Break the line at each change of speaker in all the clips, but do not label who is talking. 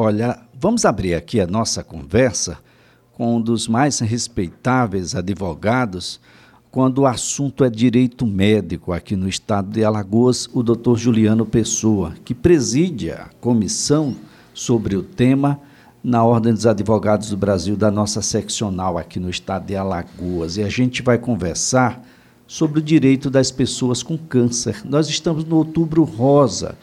Olha, vamos abrir aqui a nossa conversa com um dos mais respeitáveis advogados quando o assunto é direito médico aqui no estado de Alagoas, o doutor Juliano Pessoa, que preside a comissão sobre o tema na Ordem dos Advogados do Brasil, da nossa seccional aqui no estado de Alagoas. E a gente vai conversar sobre o direito das pessoas com câncer. Nós estamos no Outubro Rosa.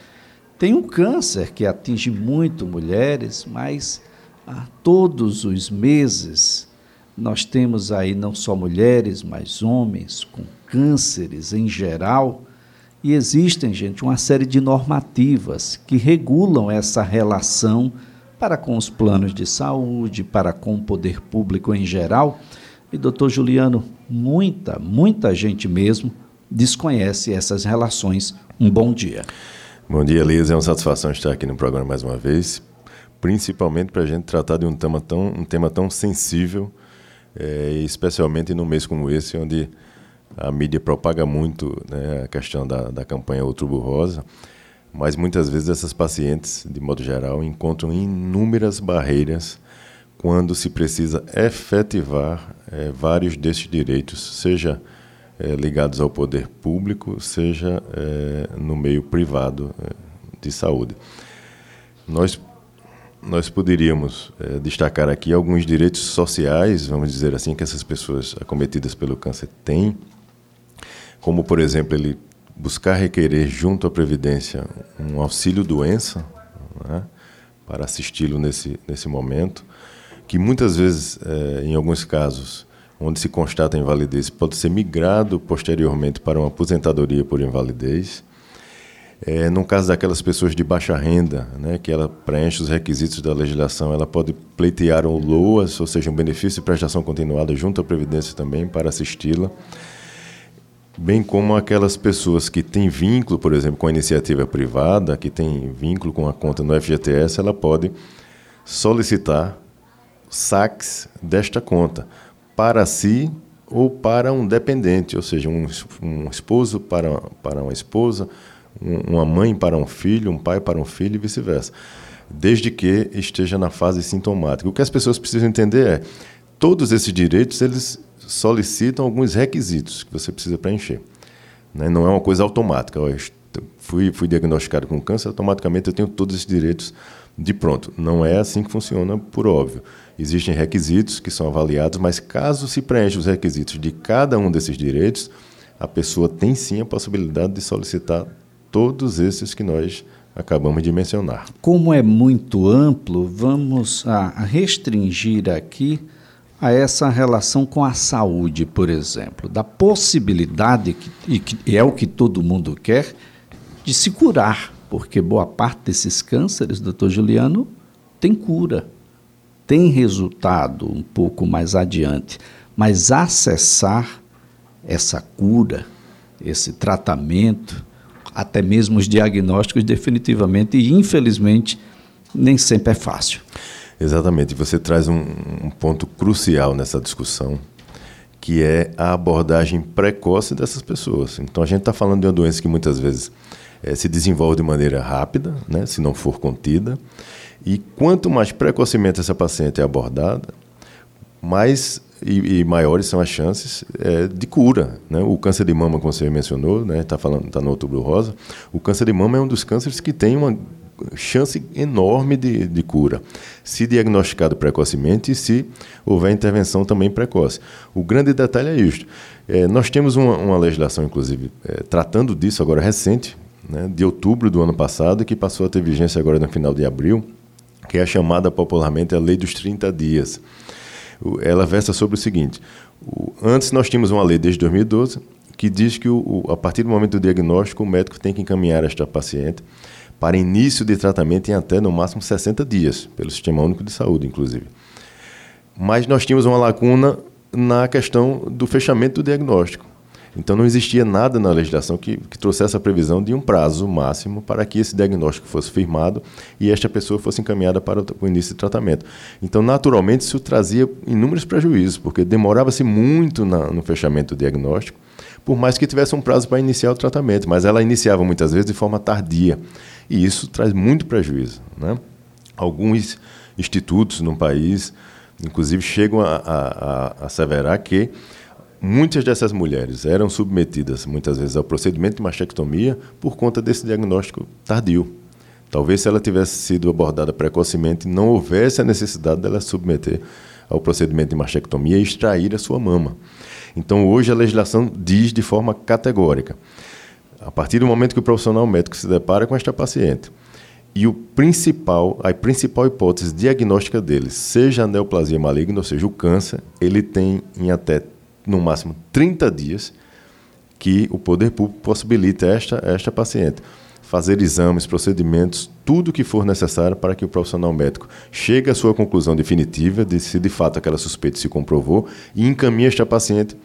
Tem um câncer que atinge muito mulheres, mas a todos os meses nós temos aí não só mulheres, mas homens com cânceres em geral. E existem, gente, uma série de normativas que regulam essa relação para com os planos de saúde, para com o poder público em geral. E, doutor Juliano, muita, muita gente mesmo desconhece essas relações. Um bom dia.
Bom dia, Liz. É uma satisfação estar aqui no programa mais uma vez, principalmente para a gente tratar de um tema tão, um tema tão sensível, é, especialmente num mês como esse, onde a mídia propaga muito né, a questão da, da campanha Outubro Rosa mas muitas vezes essas pacientes, de modo geral, encontram inúmeras barreiras quando se precisa efetivar é, vários desses direitos, seja é, ligados ao poder público, seja é, no meio privado de saúde. Nós nós poderíamos destacar aqui alguns direitos sociais, vamos dizer assim, que essas pessoas acometidas pelo câncer têm, como por exemplo ele buscar requerer junto à Previdência um auxílio-doença né, para assisti-lo nesse, nesse momento, que muitas vezes, é, em alguns casos, onde se constata a invalidez, pode ser migrado posteriormente para uma aposentadoria por invalidez. É, no caso daquelas pessoas de baixa renda, né, que ela preenche os requisitos da legislação, ela pode pleitear o LOAS, ou seja, um benefício de prestação continuada junto à Previdência também, para assisti-la bem como aquelas pessoas que têm vínculo, por exemplo, com a iniciativa privada, que tem vínculo com a conta no FGTS, ela pode solicitar saques desta conta para si ou para um dependente, ou seja, um, um esposo para, para uma esposa, um, uma mãe para um filho, um pai para um filho e vice-versa, desde que esteja na fase sintomática. O que as pessoas precisam entender é todos esses direitos eles solicitam alguns requisitos que você precisa preencher. Né? Não é uma coisa automática. Eu fui, fui diagnosticado com câncer, automaticamente eu tenho todos esses direitos de pronto. Não é assim que funciona, por óbvio. Existem requisitos que são avaliados, mas caso se preencha os requisitos de cada um desses direitos, a pessoa tem sim a possibilidade de solicitar todos esses que nós acabamos de mencionar.
Como é muito amplo, vamos a restringir aqui a essa relação com a saúde, por exemplo, da possibilidade, que, e que é o que todo mundo quer, de se curar, porque boa parte desses cânceres, doutor Juliano, tem cura, tem resultado um pouco mais adiante, mas acessar essa cura, esse tratamento, até mesmo os diagnósticos, definitivamente e infelizmente, nem sempre é fácil.
Exatamente. Você traz um, um ponto crucial nessa discussão, que é a abordagem precoce dessas pessoas. Então, a gente está falando de uma doença que muitas vezes é, se desenvolve de maneira rápida, né, se não for contida. E quanto mais precocemente essa paciente é abordada, mais e, e maiores são as chances é, de cura. Né? O câncer de mama, como você mencionou, está né, tá falando, tá no outubro rosa, o câncer de mama é um dos cânceres que tem uma chance enorme de, de cura, se diagnosticado precocemente e se houver intervenção também precoce. O grande detalhe é isto. É, nós temos uma, uma legislação, inclusive, é, tratando disso agora recente, né, de outubro do ano passado, que passou a ter vigência agora no final de abril, que é chamada popularmente a Lei dos 30 Dias. Ela versa sobre o seguinte: antes nós tínhamos uma lei desde 2012 que diz que o, a partir do momento do diagnóstico o médico tem que encaminhar esta paciente para início de tratamento em até no máximo 60 dias, pelo Sistema Único de Saúde, inclusive. Mas nós tínhamos uma lacuna na questão do fechamento do diagnóstico. Então não existia nada na legislação que, que trouxesse a previsão de um prazo máximo para que esse diagnóstico fosse firmado e esta pessoa fosse encaminhada para o início de tratamento. Então, naturalmente, isso trazia inúmeros prejuízos, porque demorava-se muito na, no fechamento do diagnóstico, por mais que tivesse um prazo para iniciar o tratamento, mas ela iniciava muitas vezes de forma tardia. E isso traz muito prejuízo. Né? Alguns institutos no país, inclusive, chegam a, a, a asseverar que muitas dessas mulheres eram submetidas, muitas vezes, ao procedimento de mastectomia por conta desse diagnóstico tardio. Talvez se ela tivesse sido abordada precocemente, não houvesse a necessidade dela submeter ao procedimento de mastectomia e extrair a sua mama. Então, hoje a legislação diz de forma categórica, a partir do momento que o profissional médico se depara com esta paciente, e o principal, a principal hipótese diagnóstica dele, seja a neoplasia maligna, ou seja, o câncer, ele tem em até no máximo 30 dias que o poder público possibilita esta esta paciente fazer exames, procedimentos, tudo que for necessário para que o profissional médico chegue à sua conclusão definitiva de se de fato aquela suspeita se comprovou e encaminhe esta paciente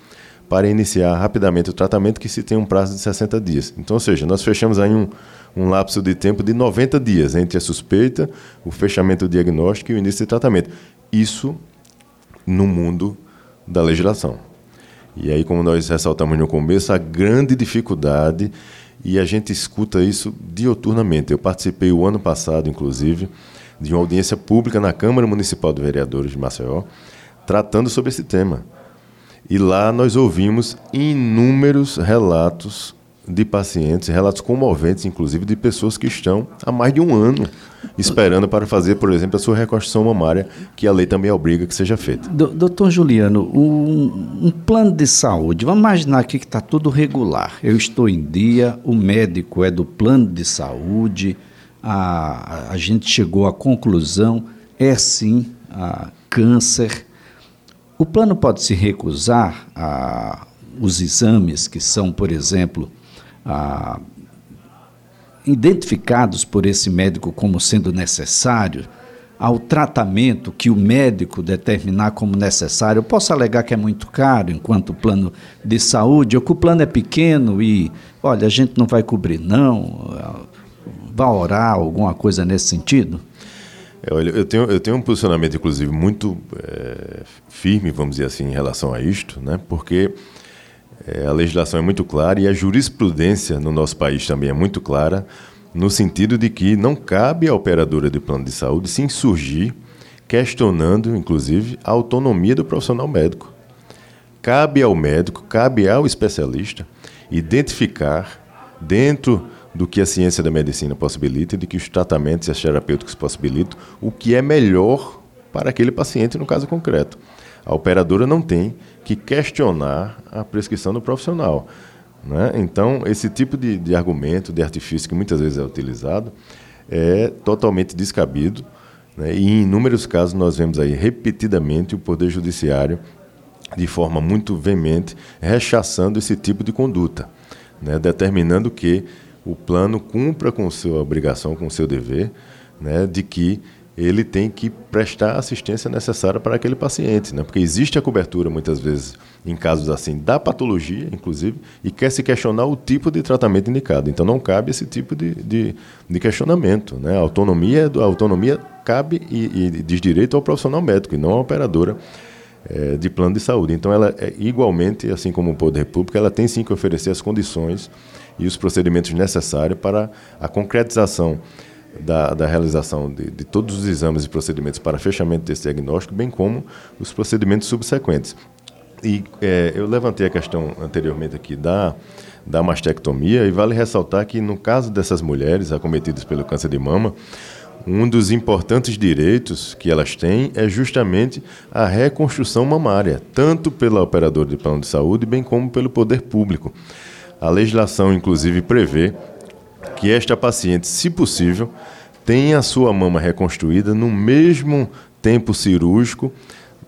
para iniciar rapidamente o tratamento que se tem um prazo de 60 dias. Então, ou seja, nós fechamos aí um, um lapso de tempo de 90 dias entre a suspeita, o fechamento do diagnóstico e o início do tratamento. Isso no mundo da legislação. E aí, como nós ressaltamos no começo, a grande dificuldade e a gente escuta isso dioturnamente. Eu participei o ano passado, inclusive, de uma audiência pública na Câmara Municipal de Vereadores de Maceió, tratando sobre esse tema. E lá nós ouvimos inúmeros relatos de pacientes, relatos comoventes, inclusive, de pessoas que estão há mais de um ano esperando para fazer, por exemplo, a sua reconstrução mamária, que a lei também obriga que seja feita.
Doutor Juliano, um, um, plano de saúde, vamos imaginar aqui que está tudo regular. Eu estou em dia, o médico é do plano de saúde, a, a gente chegou à conclusão, é sim câncer. O plano pode se recusar a os exames que são, por exemplo, ah, identificados por esse médico como sendo necessário, ao tratamento que o médico determinar como necessário. Eu posso alegar que é muito caro enquanto plano de saúde, ou que o plano é pequeno e, olha, a gente não vai cobrir, não. Vai orar, alguma coisa nesse sentido?
É, olha, eu tenho, eu tenho um posicionamento, inclusive, muito é, firme, vamos dizer assim, em relação a isto, né? porque é, a legislação é muito clara e a jurisprudência no nosso país também é muito clara, no sentido de que não cabe à operadora de plano de saúde se insurgir, questionando, inclusive, a autonomia do profissional médico. Cabe ao médico, cabe ao especialista identificar, dentro do que a ciência da medicina possibilita de que os tratamentos e as terapêuticos possibilitam, o que é melhor para aquele paciente no caso concreto. A operadora não tem que questionar a prescrição do profissional. Né? Então, esse tipo de, de argumento, de artifício que muitas vezes é utilizado, é totalmente descabido. Né? E em inúmeros casos nós vemos aí repetidamente o Poder Judiciário, de forma muito veemente, rechaçando esse tipo de conduta, né? determinando que o plano cumpra com sua obrigação, com seu dever, né? de que ele tem que prestar a assistência necessária para aquele paciente, né? porque existe a cobertura, muitas vezes, em casos assim, da patologia, inclusive, e quer se questionar o tipo de tratamento indicado. Então, não cabe esse tipo de, de, de questionamento. Né? A autonomia, a autonomia cabe e, e, diz direito ao profissional médico, e não à operadora é, de plano de saúde. Então, ela é igualmente, assim como o Poder Público, ela tem sim que oferecer as condições e os procedimentos necessários para a concretização da, da realização de, de, todos os exames e procedimentos para fechamento desse diagnóstico, bem como os procedimentos subsequentes. E é, eu levantei a questão anteriormente aqui da, da mastectomia, e vale ressaltar que, no caso dessas mulheres acometidas pelo câncer de mama, um dos importantes direitos que elas têm é justamente a reconstrução mamária, tanto pela operadora de plano de saúde, bem como pelo poder público. A legislação, inclusive, prevê que esta paciente, se possível, tenha a sua mama reconstruída no mesmo tempo cirúrgico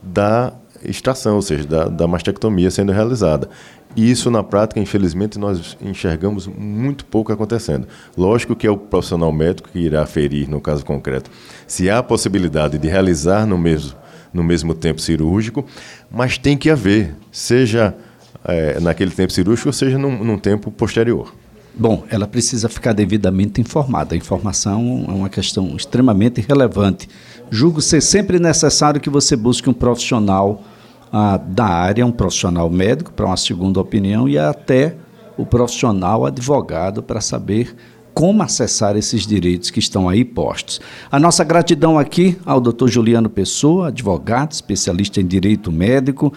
da extração, ou seja, da, da mastectomia sendo realizada. E isso, na prática, infelizmente, nós enxergamos muito pouco acontecendo. Lógico que é o profissional médico que irá ferir, no caso concreto, se há a possibilidade de realizar no mesmo, no mesmo tempo cirúrgico, mas tem que haver, seja é, naquele tempo cirúrgico, seja num, num tempo posterior.
Bom, ela precisa ficar devidamente informada. A informação é uma questão extremamente relevante. Julgo ser sempre necessário que você busque um profissional ah, da área, um profissional médico para uma segunda opinião e até o profissional advogado para saber como acessar esses direitos que estão aí postos. A nossa gratidão aqui ao Dr. Juliano Pessoa, advogado, especialista em direito médico,